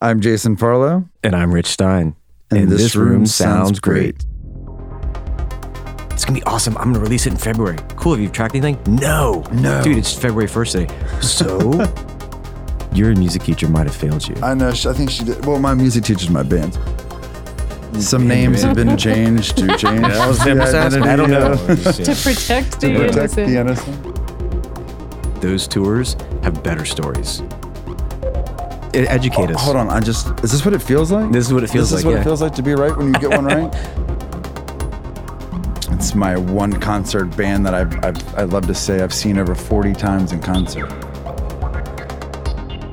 I'm Jason Farlow. And I'm Rich Stein. And, this, room, sounds great. It's gonna be awesome. I'm gonna release it in February. Cool. Have you tracked anything? No. No. Dude, it's February 1st today. So, your music teacher might have failed you. I know. I think she did. Well, my music teacher's my band. Some names have been changed to change. That was the them asking. identity, I don't know. to protect the to protect innocent. the innocent. Those tours have better stories. It, educate us. Hold on. I just. Is this what it feels like? This is what it feels like. This is what yeah. it feels like to be right when you get one right. It's my one concert band that I've, I've I love to say I've seen over 40 times in concert.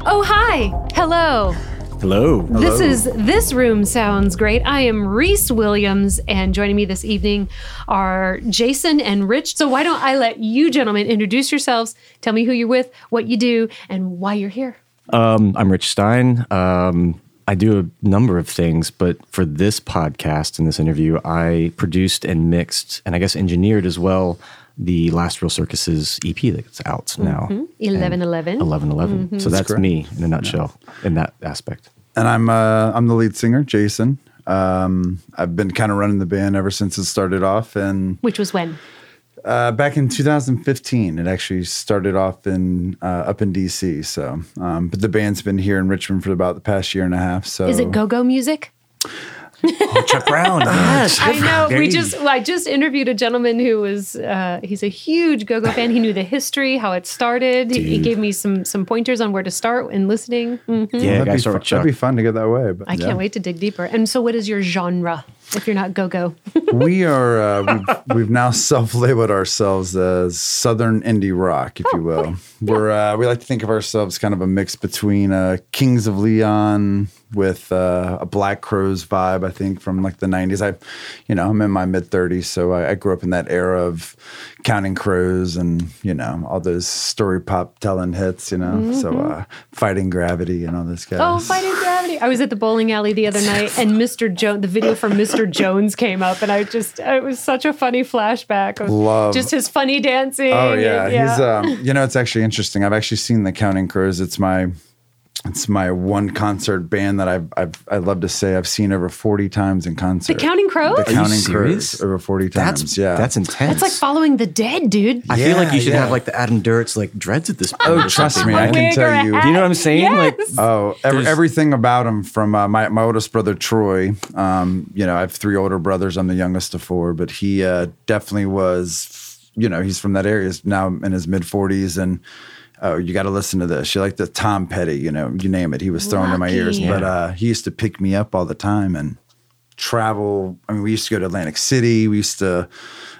Oh, hi. Hello. Hello. This is This Room Sounds Great. I am Reese Williams, and joining me this evening are Jason and Rich. So, why don't I let you gentlemen introduce yourselves, tell me who you're with, what you do, and why you're here? Um, I'm Rich Stein. Um, I do a number of things, but for this podcast and this interview, I produced and mixed, and I guess engineered as well, the Last Real Circuses EP that's out now. 1111. Eleven eleven. So that's correct. me in a nutshell in that aspect. and I'm uh, I'm the lead singer, Jason. Um, I've been kind of running the band ever since it started off, and Which was when? Uh, back in 2015, it actually started off in uh, up in DC. So, um, but the band's been here in Richmond for about the past year and a half. So, Is it go go music? Chuck Brown. yes. I know. There We just well, I just interviewed a gentleman who was uh, he's a huge go-go fan. He knew the history, how it started. He, he gave me some some pointers on where to start in listening. Mhm. Yeah, that'd, guys be fun, that'd be fun to get that way. But I can't wait to dig deeper. And so, what is your genre? If you're not go-go, we are uh, we've, we've now self-labeled ourselves as Southern indie rock, if you will. We're uh, we like to think of ourselves kind of a mix between uh, Kings of Leon with uh, a Black Crowes vibe. I think from like the '90s. I, you know, I'm in my mid 30s, so I, I grew up in that era of Counting Crows and you know all those story pop telling hits. You know, so uh, Fighting Gravity and all those guys. oh, fighting gravity! I was at the bowling alley the other night, and Mr. Jones, the video from Mr. Jones came up, and I just it was such a funny flashback of Love. just his funny dancing. Oh yeah, and- he's um. You know, it's actually interesting. I've actually seen the Counting Crows. It's my, it's my one concert band that I've I've I love to say I've seen over forty times in concert. the Counting Crows. The you Counting? Crows over forty times. That's yeah, That's intense. It's like following the dead, dude. I feel like you should yeah. have like the Adam Duritz like dreads at this point. Oh, trust me, I can tell you. Do you know what I'm saying? Like, Yes. Oh, every, everything about him from uh, my, my oldest brother, Troy. Um, you know, I have three older brothers. I'm the youngest of four, but he uh, definitely was, you know, he's from that area. He's now in his mid 40s. And oh, you got to listen to this. You like the Tom Petty, you know, you name it. He was thrown in my ears. Lucky. But uh, he used to pick me up all the time and travel. I mean, we used to go to Atlantic City. We used to,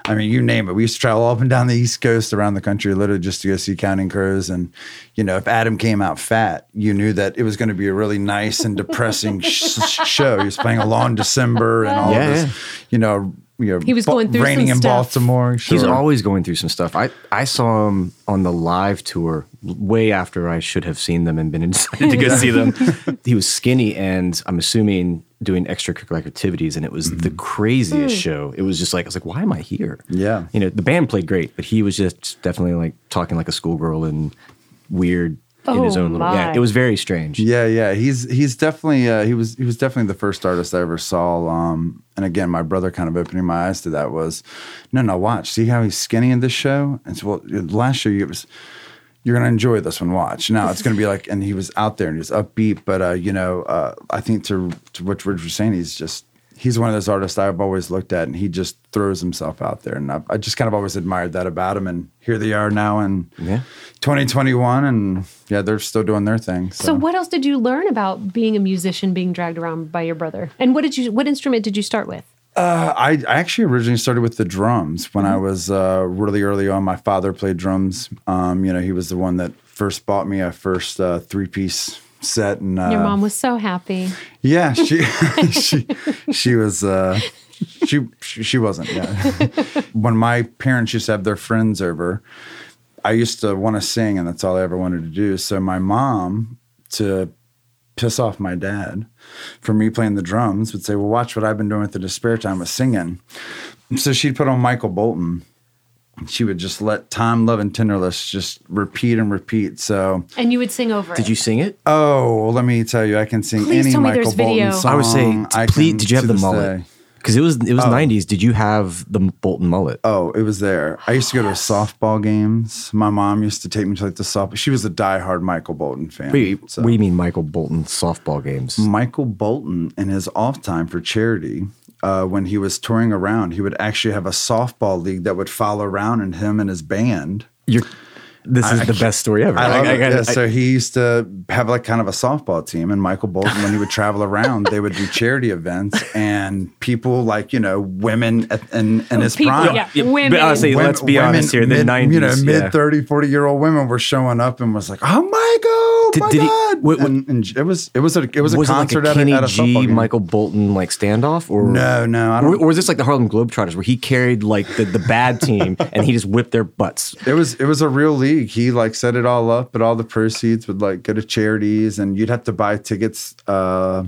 I mean, you name it. We used to travel up and down the East Coast around the country, literally just to go see Counting Crows. And, you know, if Adam came out fat, you knew that it was going to be a really nice and depressing sh- show. He was playing A Long December and all Yeah, this, yeah. you know, you know, He was going through raining some in stuff. Baltimore. He's always going through some stuff. I, I saw him on the live tour way after I should have seen them and been excited to go see them. He was skinny and I'm assuming doing extra extracurricular activities, and it was the mm-hmm. craziest mm. show. It was just like I was like, why am I here? Yeah. you know, the band played great, but he was just definitely like talking like a schoolgirl and weird in his Oh, own little. Yeah, it was very strange. Yeah, yeah. He's he's definitely uh, he was he was definitely the first artist I ever saw. Um, and again, my brother kind of opening my eyes to that was, no, no, watch, see how he's skinny in this show. And so, well, last year it was, you're gonna enjoy this one. Watch now, it's gonna be like, and he was out there and he was upbeat. But uh, you know, uh, I think to to what Rich was saying, he's just he's one of those artists I've always looked at, and he just throws himself out there, and I, I just kind of always admired that about him. And here they are now in Yeah. 2021, and yeah, they're still doing their thing. So, what else did you learn about being a musician, being dragged around by your brother? And what did you? What instrument did you start with? Uh, I, I actually originally started with the drums when I was uh, really early on. My father played drums. Um, you know, he was the one that first bought me a first uh, three piece set, and uh, Your mom was so happy. yeah, she she she was. Uh, she, she wasn't. Yeah. when my parents used to have their friends over, I used to want to sing, and that's all I ever wanted to do. So my mom, to piss off my dad for me playing the drums, would say, "Well, watch what I've been doing with the spare time with singing." So she'd put on Michael Bolton. She would just let Time, Love, and Tenderness just repeat and repeat. So, And you would sing over it. Did you sing it? oh, let me tell you, I can sing Please any tell me Michael there's Bolton video. song. I would say, I please. can Did you have the mullet? day. Because it was it was '90s. Did you have the Bolton mullet? Oh, it was there. I used to go to softball games. My mom used to take me to like the softball. She was a diehard Michael Bolton fan. Wait, so- what do you mean, Michael Bolton softball games? Michael Bolton, in his off time for charity, uh, when he was touring around, he would actually have a softball league that would follow around and him and his band. You're. This is I- the best story ever. I love it. gotta- Yeah, so he used to have like kind of a softball team, and Michael Bolton, when he would travel around, they would do charity events, and people like you know women at, in, in his People, prime. yeah. Yeah, but honestly, Women- let's be women honest here. The mid, 90s, you know, mid yeah. 30, 40 year old women were showing up and was like, "Oh, Michael, Did- my did he- God!" what- what- and, and it was it was a it was a was it like concert a at, Kenny a, at a G. Michael Bolton like standoff, or No, no, I or, don't. or was this like the Harlem Globetrotters, where he carried like the, the bad team and he just whipped their butts? It was it was a real league. He like set it all up, but all the proceeds would like go to charities, and you'd have to buy tickets. Uh,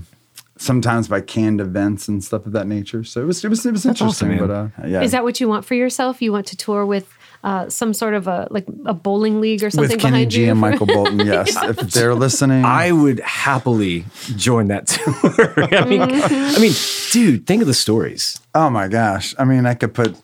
sometimes by canned events and stuff of that nature. So it was it was it was awesome, interesting. man. but uh, yeah, Is that what you want for yourself? You want to tour with uh, some sort of a like a bowling league or something with Kenny behind G you? and Michael Bolton? Yes, if they're listening, I would happily join that tour. I mean, Mm-hmm. I mean, dude, think of the stories. oh my gosh, I mean, I could put.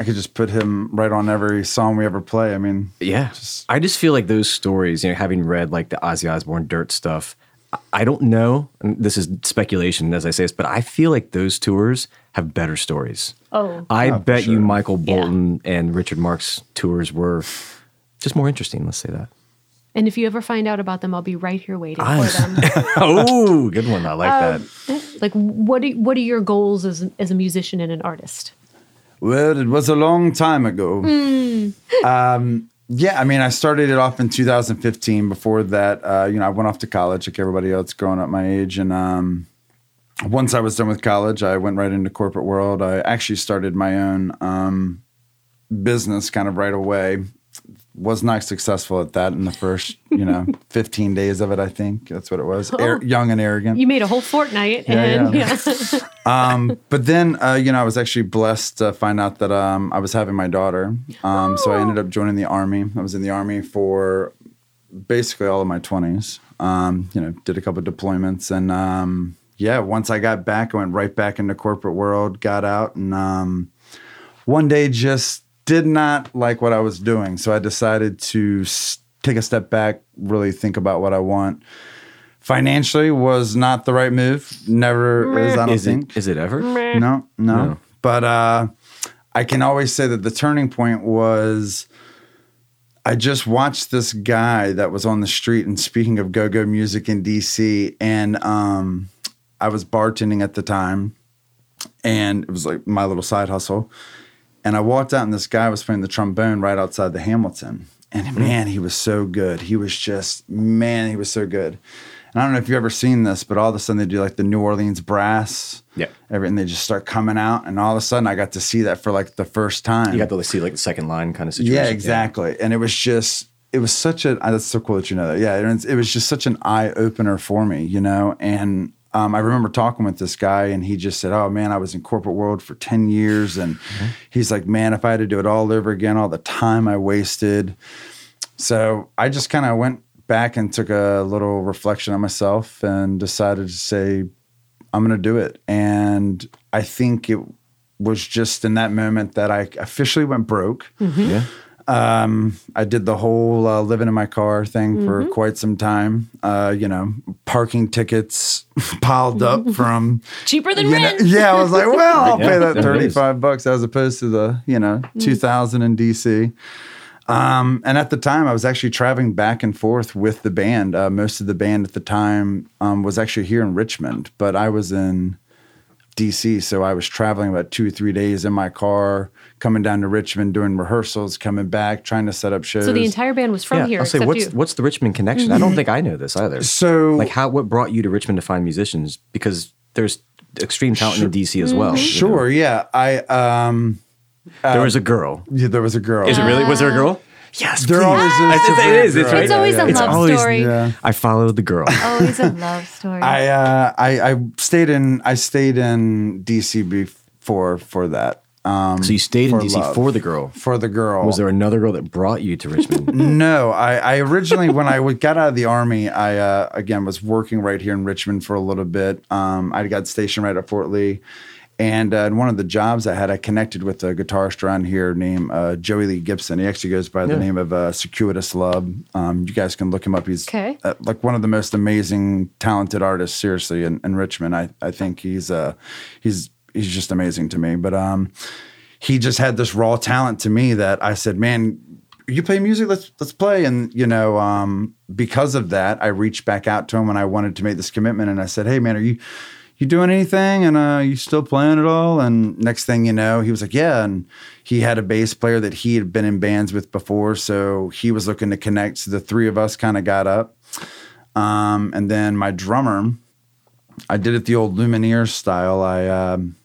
I could just put him right on every song we ever play. I mean, Yeah, I just feel like those stories. You know, having read like the Ozzy Osbourne Dirt stuff, I- I don't know. And this is speculation as I say this, but I feel like those tours have better stories. Oh. I Oh, for bet you sure. Michael Yeah. Bolton and Richard Marx tours were just more interesting. Let's say that. And if you ever find out about them, I'll be right here waiting I- for them. oh, good one. I like Um, that. like, what are, what are your goals as as a musician and an artist? Well, it was a long time ago. Um, yeah, I mean, I started it off in 2015. Before that, uh, you know, I went off to college like everybody else growing up my age. And um, once I was done with college, I went right into corporate world. I actually started my own um, business kind of right away. Was not successful at that in the first, you know, 15 days of it. I think that's what it was. Ar- young and arrogant. You made a whole fortnight, Yeah, and yeah. yeah. um, but then, uh, you know, I was actually blessed to find out that um, I was having my daughter. Um, So I ended up joining the army. I was in the army for basically all of my twenties. Um, you know, did a couple deployments, and um, yeah, once I got back, I went right back into corporate world. Got out, and um, one day just did not like what I was doing. So I decided to s- take a step back, really think about what I want. Financially was not the right move. Never is. I don't Is think. it? Is it ever? No, no. No. But uh, I can always say that the turning point was I just watched this guy that was on the street and speaking of go go music in DC, and um, I was bartending at the time, and it was like my little side hustle. And I walked out, and this guy was playing the trombone right outside the Hamilton. And mm-hmm. man, he was so good. He was just, man, he was so good. And I don't know if you've ever seen this, but all of a sudden they do like the New Orleans brass. Yeah. Everything they just start coming out. And all of a sudden I got to see that for like the first time. You got to see like the second line kind of situation. Yeah, exactly. And it was just, it was such a, that's so cool that you know that. Yeah, it was, it was just such an eye opener for me, you know? And um, I remember talking with this guy and he just said, Oh man, I was in corporate world for 10 years. And he's like, Man, if I had to do it all over again, all the time I wasted. So I just kind of went back and took a little reflection on myself and decided to say, I'm going to do it. And I think it was just in that moment that I officially went broke. Yeah. Um, I did the whole uh, living in my car thing for quite some time. Uh, you know, parking tickets piled up from cheaper than you know, rent. yeah, I was like, well, I'll Yeah, pay that it is. 35 bucks as opposed to the, you know, 2000 in DC. Um, and at the time, I was actually traveling back and forth with the band. Uh, most of the band at the time um, was actually here in Richmond, but I was in DC. So I was traveling about two or three days in my car, coming down to Richmond, doing rehearsals, coming back, trying to set up shows. So the entire band was from yeah. here, I'll say, what's you. Mm-hmm. what's the Richmond connection? I don't think I know this either. So- like, how what brought you to Richmond to find musicians? Because there's extreme talent in DC as well. you know? Sure, yeah. I um, There was a girl. yeah, there was a girl. Is it really? Was there a girl? Yes, There please. always is. It's- a it is. It's right. It's always a It's love always- story. Yeah. I followed the girl. Always a love story. I uh, I I stayed in I stayed in DC before for that. um, So you stayed in DC love. for the girl. for the girl. Was there another girl that brought you to Richmond? no, I, I originally when I w- got out of the army, I uh, again was working right here in Richmond for a little bit. Um, I got stationed right at Fort Lee, and uh, in one of the jobs I had, I connected with a guitarist around here named uh, Joey Lee Gibson. He actually goes by the Yeah. name of uh, Circuitous Love. Um, you guys can look him up. He's Okay. uh, like one of the most amazing, talented artists. Seriously, in, in Richmond, I I think he's uh, he's he's just amazing to me. But um, he just had this raw talent to me that I said, man, you play music, let's let's play. And you know, um, because of that, I reached back out to him when I wanted to make this commitment, and I said, hey, man, are you you doing anything? And uh, you still playing at all? And next thing you know, he was like, yeah. And he had a bass player that he had been in bands with before, so he was looking to connect. So the three of us kind of got up. Um, and then my drummer, I did it the old Lumineers style. I um,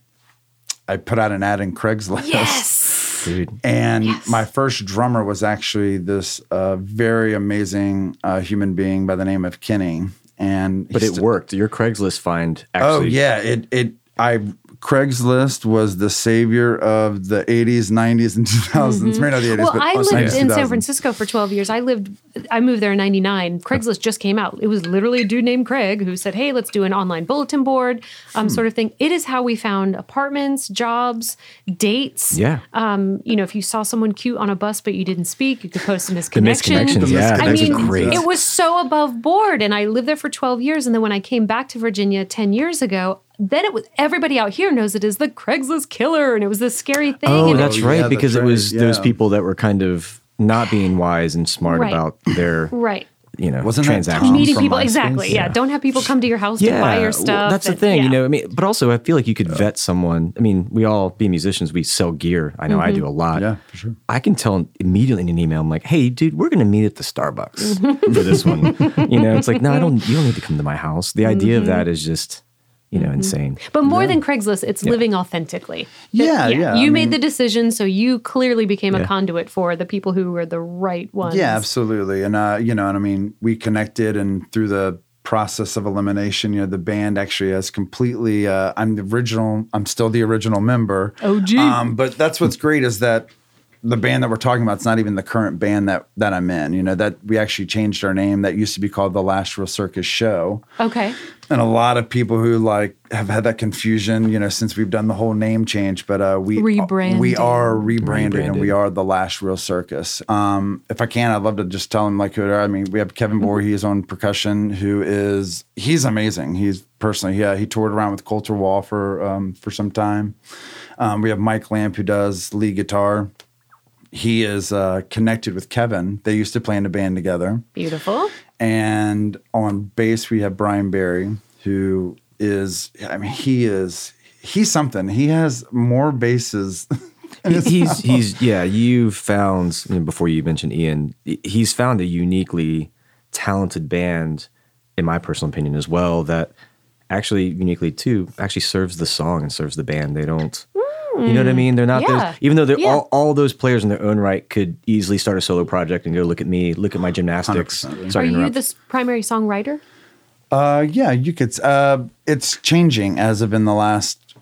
I put out an ad in Craigslist. Yes. Dude. And Yes. my first drummer was actually this uh, very amazing uh, human being by the name of Kenny. And But it worked. Your Craigslist find Oh actually. yeah, it it I Craigslist was the savior of the 80s, 90s, and 2000s. Maybe not the 80s, Mm-hmm. Well, but I lived 90s, in San Francisco for 12 years. I lived, I moved there in 99. Craigslist just came out. It was literally a dude named Craig who said, Hey, let's do an online bulletin board, Hmm. um, sort of thing. It is how we found apartments, jobs, dates. Yeah. Um, you know, if you saw someone cute on a bus but you didn't speak, you could post a The misconnection. misconnections. Yeah. I mean, great. it was so above board. And I lived there for 12 years. And then when I came back to Virginia 10 years ago, then it was everybody out here knows it is the Craigslist killer. And it was this scary thing. Oh, and that's Oh, right. yeah, because that's it was right, those yeah. people that were kind of not being wise and smart Right. about their, right. you know, Wasn't that transactions. Tom meeting people exactly yeah. Yeah. don't have people come to your house to buy your well, stuff that's the thing, yeah. you know. I mean, but also I feel like you could vet someone. I mean, we all be musicians. We sell gear. I know I Mm-hmm. do a lot. Yeah, for sure. I can tell immediately in an email. I'm like, "Hey, dude, we're gonna meet at the Starbucks Mm-hmm. for this one." you know, it's like, no, I don't. You don't need to come to my house. The idea of that is just, you know, insane. but more than craigslist it's living authentically Yeah, yeah, you I made mean- the decision so you clearly became a conduit for the people who were the right ones Yeah, absolutely. And uh, you know, and I mean, we connected, and through the process of elimination, you know, the band actually has completely. Uh, I'm the original. I'm still the original member. OG. Um, but that's what's great is that the band that we're talking about is not even the current band that that I'm in. You know, that we actually changed our name. That used to be called the Last Real Circus Show. okay And a lot of people who like have had that confusion, you know, since we've done the whole name change. But uh, we Rebranding. we are rebranded, and we are the last real circus. Um, if I can, I'd love to just tell them like who they are. I mean, we have Kevin Voorhees on percussion, who is he's amazing. He's personally, yeah, he toured around with Colter Wall for um, for some time. Um, we have Mike Lamp who does lead guitar. He is uh, connected with Kevin. They used to play in a band together. beautiful And on bass, we have Brian Barry, who is, I mean, he is, he's something. He has more basses. He- he's he's yeah. You found you know, before you mentioned Ian. He's found a uniquely talented band, in my personal opinion as well. That actually uniquely too actually serves the song and serves the band. They don't. You know what I mean? They're not Yeah. those, even though they're Yeah. all, all those players in their own right could easily start a solo project and go look at me, look at my gymnastics. 100%. Sorry are you the primary songwriter Uh, yeah, you could. Uh, it's changing as of in the last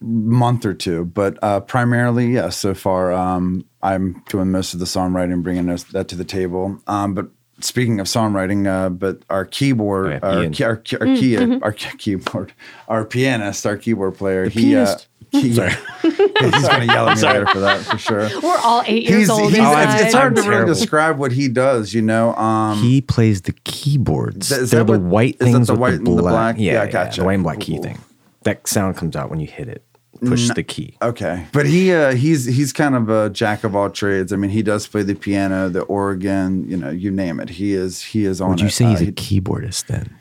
month or two, but uh, primarily, yes. so far, um, I'm doing most of the songwriting, bringing those, that to the table. Um, but speaking of songwriting, uh, but our keyboard, Oh, yeah, our, Ian. key, our, key- our, key, our keyboard, our pianist, our keyboard player, he. pianist. Uh, he Sorry. he's going to yell at me later for that for sure. we're all eight years He's, old he's, inside. it's, it's hard to I'm really terrible. describe what he does, you know. Um, he plays the keyboards. Th- They're that the what- white things the with white the and the black. black? Yeah, Yeah, yeah, gotcha. the white and black key cool. thing. That sound comes out when you hit it. Push the key. Okay, but he uh, he's he's kind of a jack of all trades. I mean, he does play the piano, the organ, you know, you name it. He is he is on. Would you it. say Uh, he's a he- keyboardist then?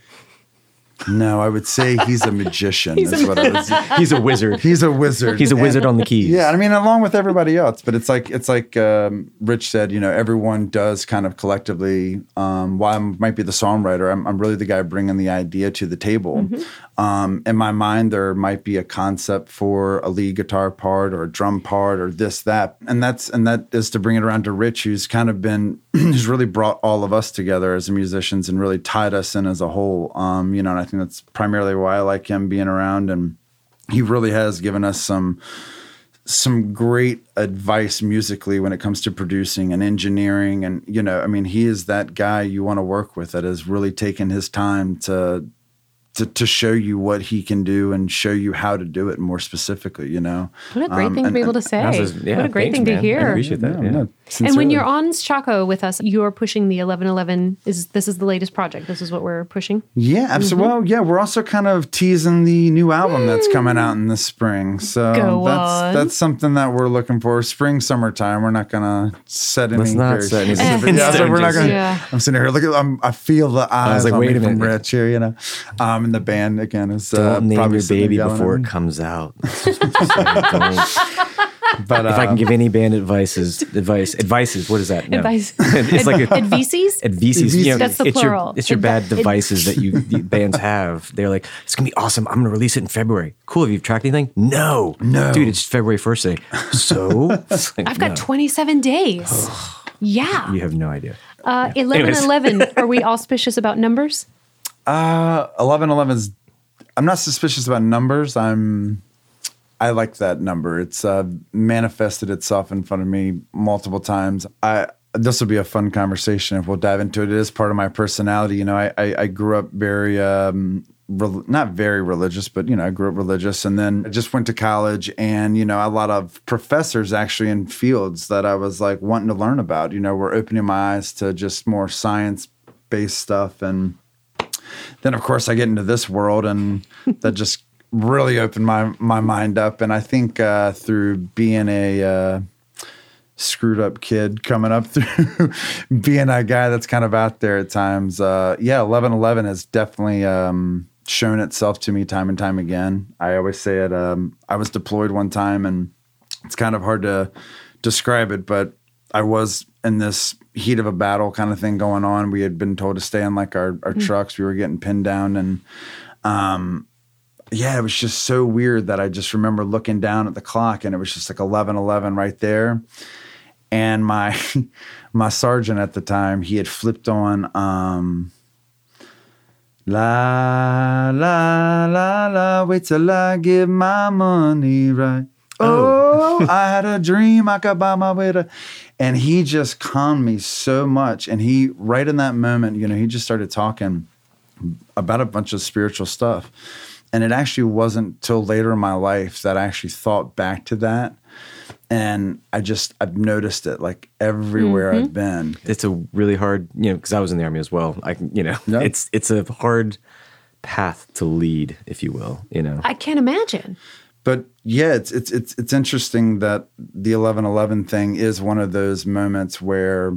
No, I would say he's a magician. is what I would, He's a wizard. he's a wizard. He's a And- wizard on the keys. Yeah, I mean, along with everybody else, but it's like it's like um, Rich said. You know, everyone does kind of collectively. Um, while I might be the songwriter, I'm, I'm really the guy bringing the idea to the table. Um, in my mind, there might be a concept for a lead guitar part or a drum part or this that, and that's and that is to bring it around to Rich, who's kind of been who's really brought all of us together as musicians and really tied us in as a whole. Um, you know, and I think that's primarily why I like him being around and he really has given us some some great advice musically when it comes to producing and engineering and you know i mean he is that guy you want to work with that has really taken his time to to, to show you what he can do and show you how to do it more specifically you know What a great Um, thing to be able to say. That was- yeah, what a great thanks, thing to man. I hear. appreciate that. No, yeah. no, And when you're on Shockoe with us, you're pushing the 1111. Is this is the latest project? This is what we're pushing. Yeah, Mm-hmm. absolutely. Well, yeah, we're also kind of teasing the new album that's coming out in the spring. So Go that's on. that's something that we're looking for. Spring, summertime. We're not gonna set any. Let's not set any yeah, so we're not gonna. Yeah. I'm sitting here. Look at. I'm, I feel the eyes. like, on wait a from minute. Rich here. You know, um, and the band again is uh, Don't name probably your baby before it comes out. Don't- But if I uh, can give any band advices, advice, advices, what is that? No. Advice. it's like a, Advices? advices. You know, That's the it's plural. Your, it's your Advi- bad ad- devices that you the bands have. They're like, it's gonna be awesome. I'm gonna release it in February. Cool. Have you tracked anything? No, No. dude. It's February first day. So like, I've got no, 27 days. yeah. You have no idea. Uh, 11 Anyways. 11. Are we auspicious about numbers? Uh, eleven eleven is. I'm not suspicious about numbers. I'm. I like that number. It's uh, manifested itself in front of me multiple times. I this will be a fun conversation if we'll dive into it. It is part of my personality. You know, I I, I grew up very. Um, not very religious, but you know, I grew up religious, and then I just went to college, and you know, a lot of professors actually in fields that I was like wanting to learn about. You know, were opening my eyes to just more science based stuff, and then of course I get into this world and that just really opened my my mind up and I think uh, through being a uh, screwed up kid coming up through being a guy that's kind of out there at times uh, yeah 1111 has definitely um, shown itself to me time and time again I always say it um, I was deployed one time and it's kind of hard to describe it, but I was in this heat of a battle kind of thing going on. We had been told to stay in like our, our trucks. We were getting pinned down and um yeah, it was just so weird that I just remember looking down at the clock and it was just like 11 11 right there. And my my sergeant at the time, he had flipped on um La la la la, wait till I give my money right. Oh, I had a dream I could buy my way to, and he just calmed me so much. And he, right in that moment, you know, he just started talking about a bunch of spiritual stuff. And it actually wasn't till later in my life that I actually thought back to that. And I just, I've noticed it like everywhere I've mm-hmm. been. It's a really hard, you know, because I was in the army as well. I you know, Yeah. it's it's a hard path to lead, if you will. You know, I can't imagine. but yeah, it's it's it's it's interesting that the eleven eleven thing is one of those moments where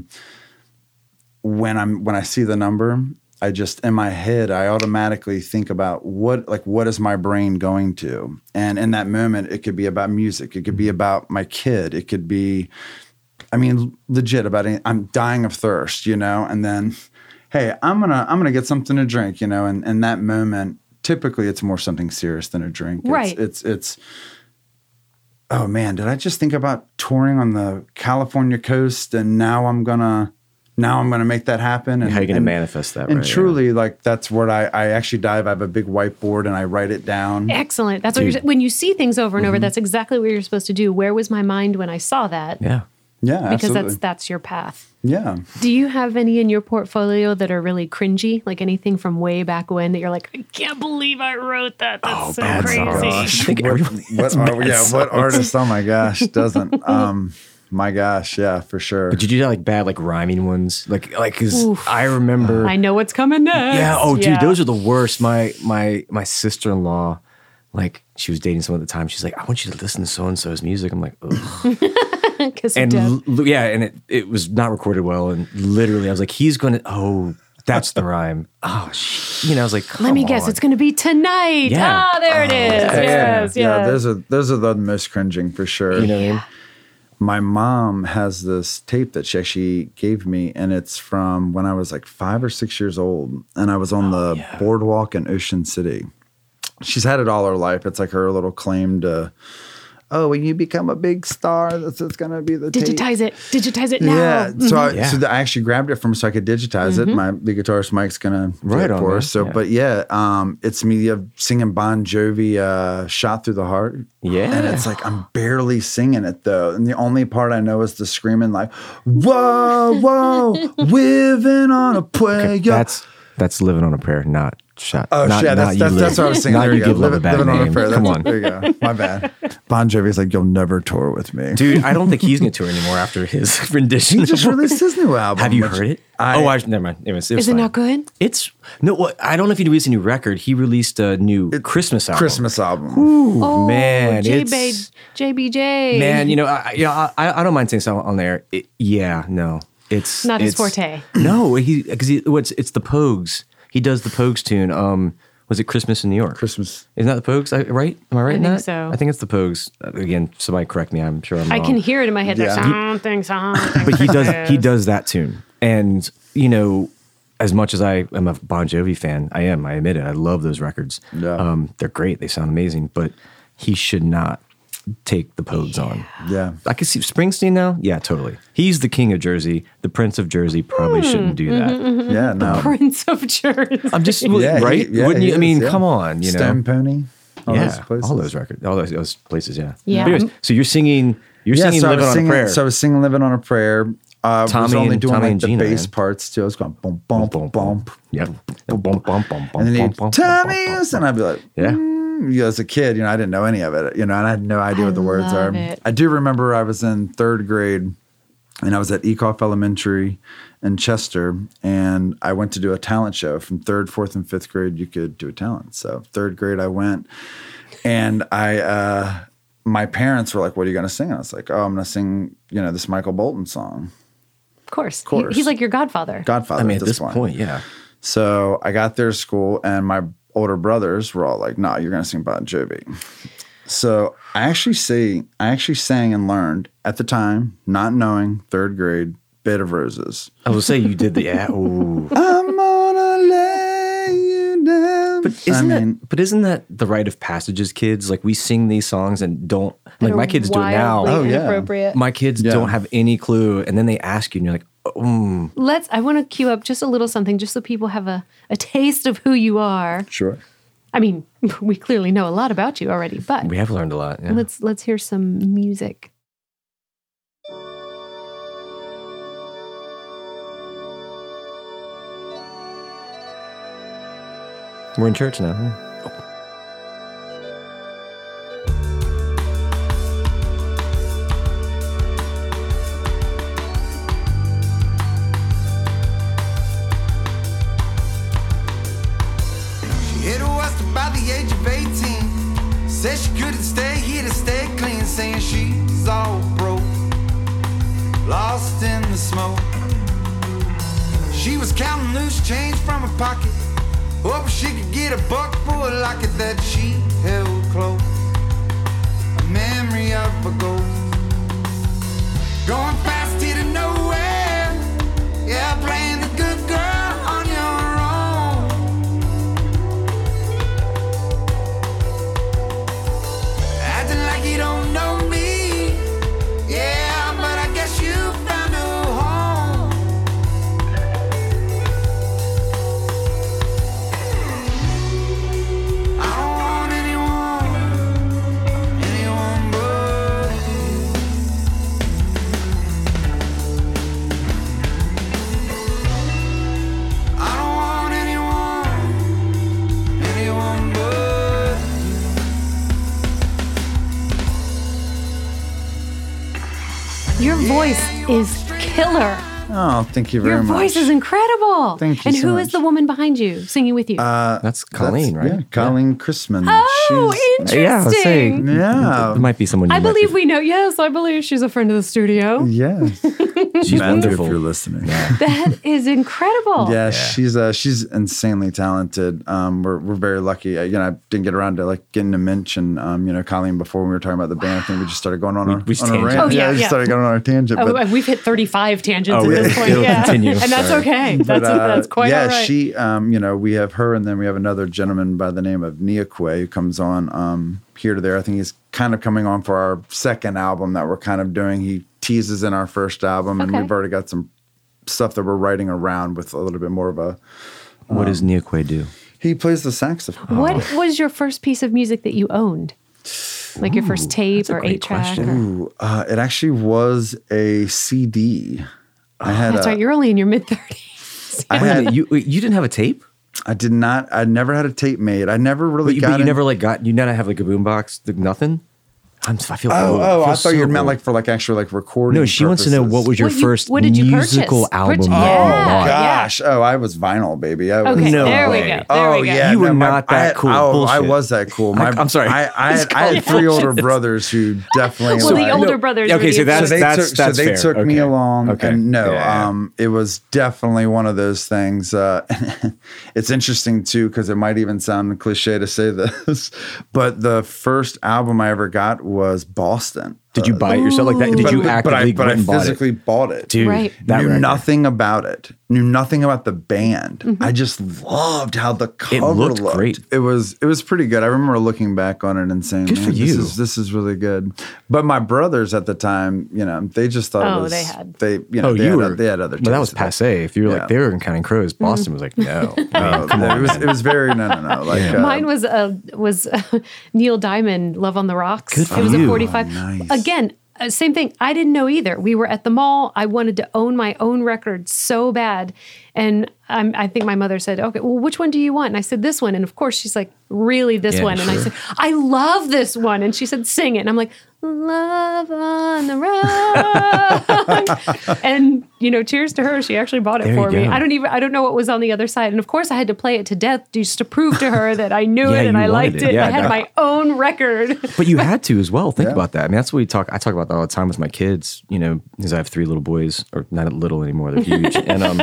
when I'm when I see the number, I just in my head I automatically think about what like what is my brain going to, and in that moment it could be about music, it could be about my kid, it could be, I mean, legit about any, I'm dying of thirst, you know, and then, hey, I'm gonna I'm gonna get something to drink, you know, and in that moment. Typically, it's more something serious than a drink. It's- Right. it's it's oh man, did I just think about touring on the California coast and now I'm gonna now I'm gonna make that happen? And how are you going to manifest that? And right? Yeah. truly, like that's what I I actually dive. I have a big whiteboard and I write it down. Excellent. That's what you're, when you see things over and over. That's exactly what you're supposed to do. Where was my mind when I saw that? yeah. Yeah, Because absolutely. that's that's your path. yeah. Do you have any in your portfolio that are really cringy? Like anything from way back when that you're like, I can't believe I wrote that. That's so bad crazy. songs. I think what, everyone what has bad yeah, what artist? Oh my gosh, doesn't. Um, my gosh, yeah, for sure. But did you do like bad like rhyming ones? Like like because I remember. I know what's coming next. yeah. Oh, dude, Yeah. those are the worst. My my my sister in law, like she was dating someone at the time. She's like, I want you to listen to so and so's music. I'm like, Ugh. And l- yeah, and it it was not recorded well. And literally, I was like, he's gonna. Oh, that's the rhyme. Oh, sh-. you know, I was like, Let me come guess, it's going to be tonight. Yeah. Ah, there it is. yeah, yes, yeah, yes. those are those are the most cringing for sure. You know what I mean? My mom has this tape that she actually gave me and it's from when i was like five or six years old and i was on oh, the boardwalk in ocean city. She's had it all her life. It's like her little claim to oh, when you become a big star, that's what's gonna be the tape." Digitize it. Digitize it now. Mm-hmm. Yeah. So I, Yeah. so the, I actually grabbed it from so I could digitize it. My the guitarist Mike's gonna do Right it for us. So, Yeah. but yeah, um, it's me singing Bon Jovi, uh, "Shot Through the Heart." Yeah. and it's like I'm barely singing it though, and the only part I know is the screaming like, "Whoa, whoa, living on a prayer." That's that's living on a prayer, not shot. Oh not, shit! not That's, that's, that's what I was saying. Not There you you go. give love a Living- bad living on a name. prayer. Come That's- on, There you go. My bad. Bon Jovi's like, you'll never tour with me. dude. I don't think he's gonna tour anymore after his rendition. he just released his new album. Have you heard it? I, oh, I never mind. It was, it was Is it not good? It's no. What I don't know if he released a new record. He released a new Christmas album. Christmas album. Ooh, Oh, man, J- it's JBJ. man. You know, I, you know, I, I don't mind saying something on there. It, yeah, no, it's Not his forte. No, he because he what's it's the Pogues. He does the Pogues tune. Um, was it Christmas in New York? Christmas. Isn't that the Pogues? I, right? Am I right I in think that? so. I think it's the Pogues. Uh, Again, somebody correct me. I'm sure I'm I wrong. can hear it in my head. Yeah. Like something, something. but he does he does that tune and you know as much as i am a bon jovi fan i am i admit it i love those records Yeah. um, they're great they sound amazing but he should not take the pogues on Yeah. i can see springsteen now yeah totally he's the king of jersey the prince of jersey probably Hmm. shouldn't do that Mm-hmm. Yeah. No. The Prince of Jersey. i'm just Yeah, he- right yeah, wouldn't he you i mean yeah. come on you know Stone Pony. All yeah those places. all those records all those, those places yeah Yeah. Anyways, so you're singing you're Yeah, singing so I living was on singing, a prayer So I was singing "Living on a Prayer." Uh, I was only and- doing Tommy like and the Gina, bass man. parts too. I was going bump, bump, bump, bump, Yep. Bump, bump, bump, bump, and then bump, he'd bump, Tommy's, bump, bump, and I'd be like, Yeah. You know, as a kid, you know, I didn't know any of it, you know, and I had no idea I what the words are. it. I do remember I was in third grade, and I was at Ecoff Elementary in Chester, and I went to do a talent show. From third, fourth, and fifth grade, you could do a talent. So third grade, I went, and I. uh my parents were like, "What are you going to sing?" And I was like, "Oh, I'm going to sing, you know, this Michael Bolton song, Of course. course. He- he's like your godfather. Godfather." I mean, at this point, yeah. So I got there to school, and my older brothers were all like, "Nah, you're going to sing Bon Jovi." So I actually say I actually sang and learned at the time, not knowing third grade, "Bed of Roses." I will say you did the yeah. Ooh. I'm gonna lay you down. But isn't I mean, that? But isn't that the rite of passages, kids? Like we sing these songs and don't like my kids do it now. Oh, yeah. My kids Yeah. don't have any clue, and then they ask you, and you're like, mm. Let's. I want to cue up just a little something, just so people have a, a taste of who you are. sure. I mean, we clearly know a lot about you already, but we have learned a lot. Yeah. let's let's hear some music. We're in church now. huh? Smoke. She was counting loose change from her pocket, hoping she could get a buck for a locket that she held close. A memory of a ghost. Going fast Your voice is killer. Oh, thank you very much. Your much. voice is incredible. Thank you And so who is much. the woman behind you singing with you? Uh, That's Colleen, that's- right? Yeah, Colleen Chrisman. Oh, interesting. Yeah, I was saying. Yeah. There might be someone. You I believe be- we know. Yes, I believe she's a friend of the studio. Yeah. She's Matthew, wonderful. If you're listening. That is incredible. Yeah, she's uh, she's insanely talented. Um, we're we're very lucky. Uh, you know, I didn't get around to like getting to mention um, you know, Colleen before when we were talking about the band thing. We just started going on our, we just on a tangent. rant. Oh, yeah, we just yeah. started going on our tangent. Oh, but we've hit 35 tangents Oh, at this point. It'll yeah. continue. And that's Sorry. okay. but, That's, uh, that's quite yeah, all right. she um, you know, we have her and then we have another gentleman by the name of Nia Quay who comes on um, here to there. I think he's kind of coming on for our second album that we're kind of doing. He teases in our first album, and we've already got some stuff that we're writing around with a little bit more of a. What does Neoquay do? He plays the saxophone. What was your first piece of music that you owned? Like your first tape or eight track? or- Ooh, uh, it actually was a CD. I had. That's a- right. You're only in your mid 30s. I had. you you didn't have a tape, I did not. I never had a tape made. I never really but you, got. but you in- never like got you never have like a boombox, like nothing. I'm, I feel. Oh, old. oh! feel I thought you so meant like for like actual like recording. No, she wants to know what was your What you- first what did you musical purchase? album. Purchase- you Yeah. bought? Gosh! Oh, I was vinyl, baby. I was, Okay, No there we way. go. There oh we go. yeah, You were my- not I that had- cool. Oh, I Bullshit. was that cool. My, I'm sorry. I, I, had, I had three older brothers who definitely. Well, the older brothers. Okay, were so the that's- so they influence. took, so they fair. took me along. Okay. And no, Yeah. um, it was definitely one of those things. Uh, it's interesting too because it might even sound cliche to say this, but the first album I ever got was Boston. Did you buy it yourself like that? Did but, you but actively I, but I and bought physically it? bought it. Dude, Right. that knew record. nothing about it. Knew nothing about the band. Mm-hmm. I just loved how the cover looked looked. great. It was it was pretty good. I remember looking back on it and saying, Good for "Man, this you." is this is really good." But my brothers at the time, you know, they just thought Oh, it was they had- they you know Oh, they, you had, were. they had other. Well, that was passe. If you were Yeah. like they were in Counting Crows, Boston was like no. Oh, Come no, on, it was it was very no no no like uh, Mine was uh, was Neil Diamond, "Love on the Rocks." Good for it was you. a forty-five. Oh, nice. Again, uh, Uh, same thing. I didn't know either. We were at the mall. I wanted to own my own record so bad, and um, I think my mother said, "Okay, well, which one do you want?" And I said, "This one." And of course, she's like, "Really, this Yeah, one?" And I said, "I love this one." And she said, "Sing it." And I'm like, "Love on the Rocks." and you know, cheers to her. She actually bought it There for me. go. I don't even. I don't know what was on the other side. And of course, I had to play it to death just to prove to her that I knew Yeah, it and I liked it. it. Yeah, I had that- my own record. But you had to as well. Think Yeah. about that. I mean, that's what we talk. I talk about that all the time with my kids. You know, because I have three little boys, or not little anymore. They're huge. and um,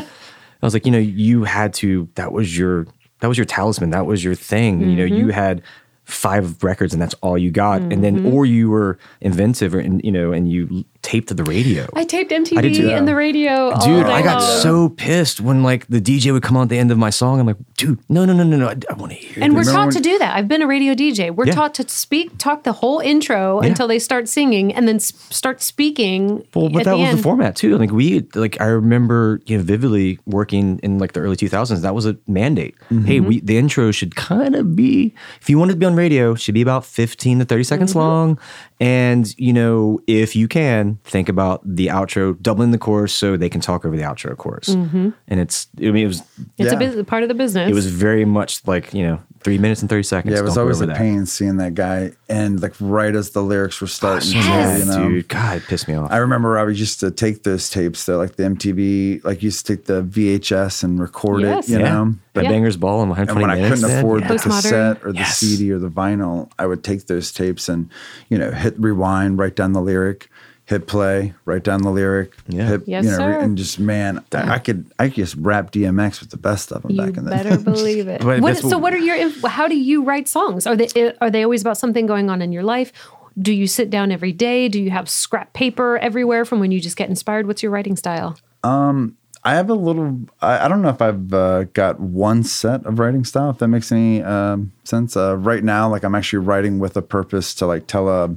I was like, you know, you had to. That was your. That was your talisman. That was your thing. You know, you mm-hmm. had five records and that's all you got and then mm-hmm. or you were inventive or and you know and you taped to the radio I taped I did MTV too. and the radio. all Dude, day I got long. so pissed when like the DJ would come on at the end of my song. I'm like, dude, no, no, no, no, no. I, I want to hear. It. And we're taught when- to do that. I've been a radio DJ. We're Yeah. taught to speak, talk the whole intro until they start singing, and then s- start speaking. Well, but at that the was end. the format too. Like we, like I remember, you know, vividly working in like the early 2000s. That was a mandate. Mm-hmm. Hey, we the intro should kind of be, if you wanted to be on radio, should be about 15 to 30 seconds Mm-hmm. long. And you know, if you can, think about the outro, doubling the chorus so they can talk over the outro chorus. And it's, I mean, it was, Mm-hmm. It's a Yeah. part of the business. it was very much like you know, three minutes and 30 seconds. Yeah, it was Don't always a that. pain seeing that guy and like right as the lyrics were starting. Yeah, to, you know? dude, God, it pissed me off. I remember I used to take those tapes, though, like the MTV, like used to take the VHS and record Yes. it, you yeah, know. The Yeah. Banger's Ball And 120 when I couldn't man. afford Yeah. the Postmodern. cassette or the Yes. CD or the vinyl, I would take those tapes and, you know, hit rewind, write down the lyric, hit play, write down the lyric, Yeah. hit, Yes, you know, sir. and just man, I, I could I could just rap DMX with the best of them You back in the better believe it. But What, that's so, what- what are your? How do you write songs? Are they are they always about something going on in your life? Do you sit down every day? Do you have scrap paper everywhere from when you just get inspired? What's your writing style? Um, I have a little. I, I don't know if I've uh, got one set of writing style. If that makes any um, sense. Uh, right now, like I'm actually writing with a purpose to like tell a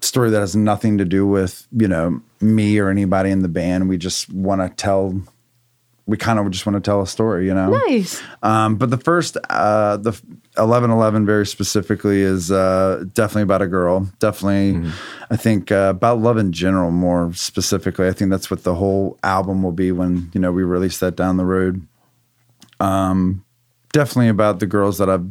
story that has nothing to do with you know me or anybody in the band. We just want to tell. We kind of just want to tell a story, you know. Nice. Um, but the first, uh, the eleven eleven, very specifically, is uh, definitely about a girl. Definitely, I think uh, about love in general. More specifically, I think that's what the whole album will be when you know we release that down the road. Um, definitely about the girls that I've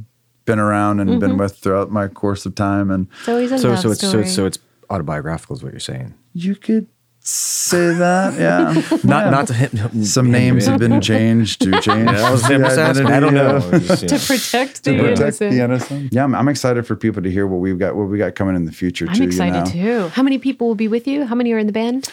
been around and been with throughout my course of time, and It's always a so love so it's so it's so it's autobiographical is what you're saying. you could say that, yeah. Not not to him. Some names have been changed to change. I was the just asking. I don't know. Just, you to protect the protect innocent. the innocent. Yeah, I'm, I'm excited for people to hear what we've got, what we got coming in the future I'm too. excited you know? too. How many people will be with you? How many are in the band?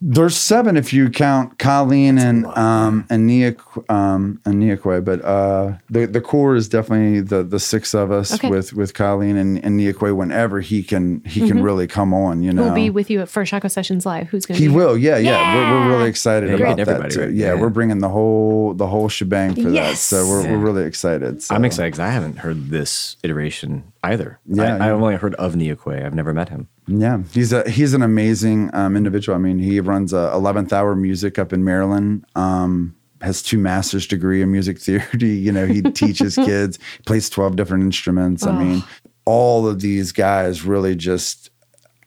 There's seven if you count Colleen and um and Nia um and Niakwe, but uh the the core is definitely the the six of us Okay. with with Colleen and, and Niakwe whenever he can he can really come on, you know. We'll be with you at First Shockoe Sessions Live. Who's going to he be? will, yeah, yeah. We're, we're really excited Yeah, you're about getting that too. right? Yeah, Yeah. we're bringing the whole the whole shebang for Yes. that. So we're, Yeah. we're really excited. So. I'm excited because I haven't heard this iteration either. Yeah, I, yeah. I've only heard of Niakwe. I've never met him. Yeah, he's a he's an amazing um, individual. I mean, he runs a Eleventh Hour Music up in Maryland. Um, has two master's degree in music theory. You know, he teaches kids. Plays twelve different instruments. I mean, all of these guys really just.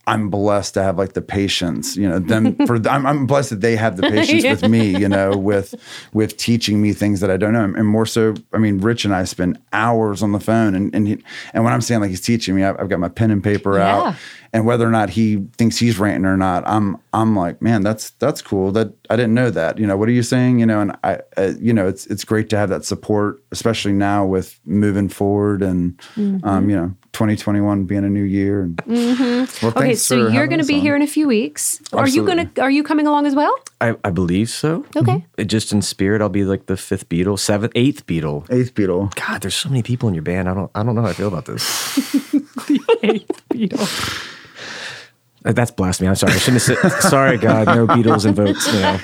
I'm blessed to have like the patience, you know, them for I'm, I'm blessed that they have the patience with me, you know, with with teaching me things that I don't know. And more so, I mean, Rich and I spend hours on the phone and and he, and when I'm saying like he's teaching me, I've, I've got my pen and paper Yeah. out and whether or not he thinks he's ranting or not, I'm I'm like, man, that's that's cool. That I didn't know that. You know, what are you saying? You know, and I, uh, you know, it's it's great to have that support, especially now with moving forward and, Mm-hmm. um, you know, 2021 being a new year. And, well, Okay, so you're going to be on. here in a few weeks. Are you going to? Are you coming along as well? I, I believe so. Okay. It just in spirit, I'll be like the fifth Beatle, seventh, eighth Beatle. Eighth Beatle. God, there's so many people in your band. I don't I don't know how I feel about this. Uh, That's blasphemy. I'm sorry. I shouldn't have said. sorry, God. No Beatles invoked. You know.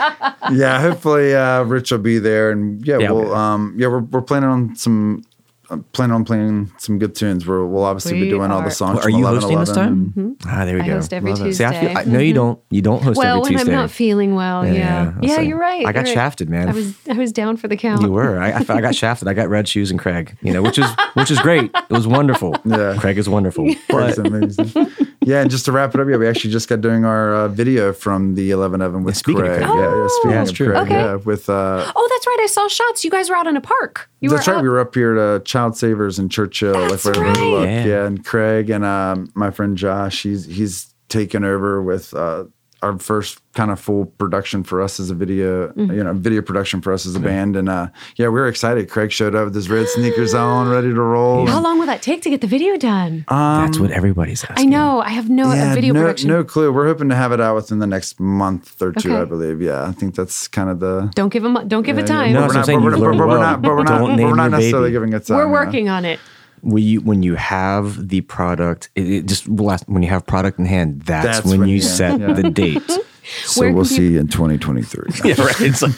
yeah, hopefully uh, Rich will be there, and yeah, Yeah, we'll there. um, yeah, we're we're planning on some. Uh, planning on playing some good tunes. We're, we'll obviously We be doing all the songs. Are from you 11, hosting this 11 time? Ah, there we I go. host every Love it. See, I, feel, Tuesday. I know you don't. You don't host Well, every when Tuesday. I'm not feeling well, yeah, Yeah, yeah, listen, you're right. I got you're right. shafted, man. I was I was down for the count. You were. I, I, I got shafted. I got red shoes and Craig. You know, which is which is great. It was wonderful. Yeah. Craig is wonderful. Craig's But amazing. Yeah, and just to wrap it up, yeah, we actually just got doing our uh, video from the 11 of them with Yeah, speaking of Craig. Craig. Yeah, yeah, speaking Yeah, of true. Craig, Okay. yeah, with uh, Oh, that's right. I saw shots. You guys were out in a park. You that's were right. out- We were up here to Child Savers in Church Hill, That's like right. Yeah. Yeah. and Craig and um, my friend Josh, he's he's taken over with uh, our first kind of full production for us as a video, Mm-hmm. you know, video production for us as a band. And uh, yeah, we were excited. Craig showed up with his red sneakers on, ready to roll. How long will that take to get the video done? that's what everybody's asking. I know. I have no yeah, video no, production. no clue. We're hoping to have it out within the next month or two, Okay. I believe. Yeah, I think that's kind of the. Don't give them. Don't give it Yeah, time. No, we're not, but we're, You've but we're learned not, but we're not, well. but Don't we're not name your necessarily baby. giving it time. We're yeah. working on it. When you when you have the product, it, it just last when you have product in hand. That's, That's when, when you you- set yeah. the date. So Where we'll can see you in 2023. yeah, right. Like,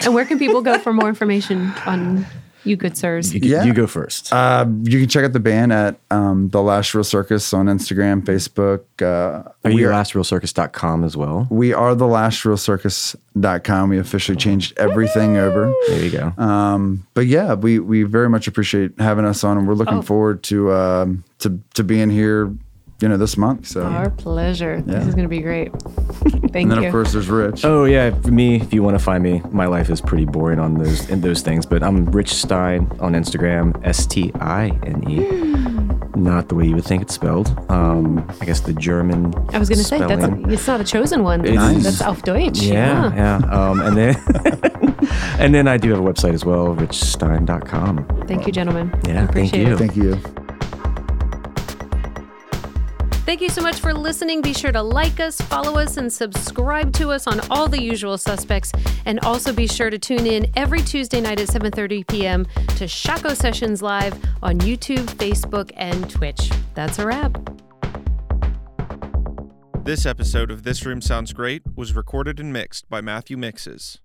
And where can people go for more information on you, good sirs? you, Yeah. you go first. Uh, you can check out the band at um, The Last Real Circus on Instagram, Facebook. Uh, Are we you are, lastrealcircus.com as well? we are the last real circus.com. We officially changed everything over. There you go. Um, but yeah, we, we very much appreciate having us on and we're looking Oh. forward to, um, to, to being here, you know, this month. So, Our pleasure. This is going to be great. Thank you. and then you. of course there's Rich. Oh yeah, for me, if you want to find me, my life is pretty boring on those in those things. But I'm Rich Stine on Instagram, S T I N E. Not the way you would think it's spelled. Um, I guess the German. I was going to say that's it's not a chosen one. It That's, that's auf Deutsch. Yeah, yeah. Um, and then and then I do have a website as well, richstine.com. Thank you, gentlemen. Yeah, thank you. it. Thank you. Thank you so much for listening. Be sure to like us, follow us, and subscribe to us on all the usual suspects. And also be sure to tune in every Tuesday night at 7:30 p.m. to Shockoe Sessions Live on YouTube, Facebook, and Twitch. That's a wrap. This episode of This Room Sounds Great was recorded and mixed by Matthew Mixes.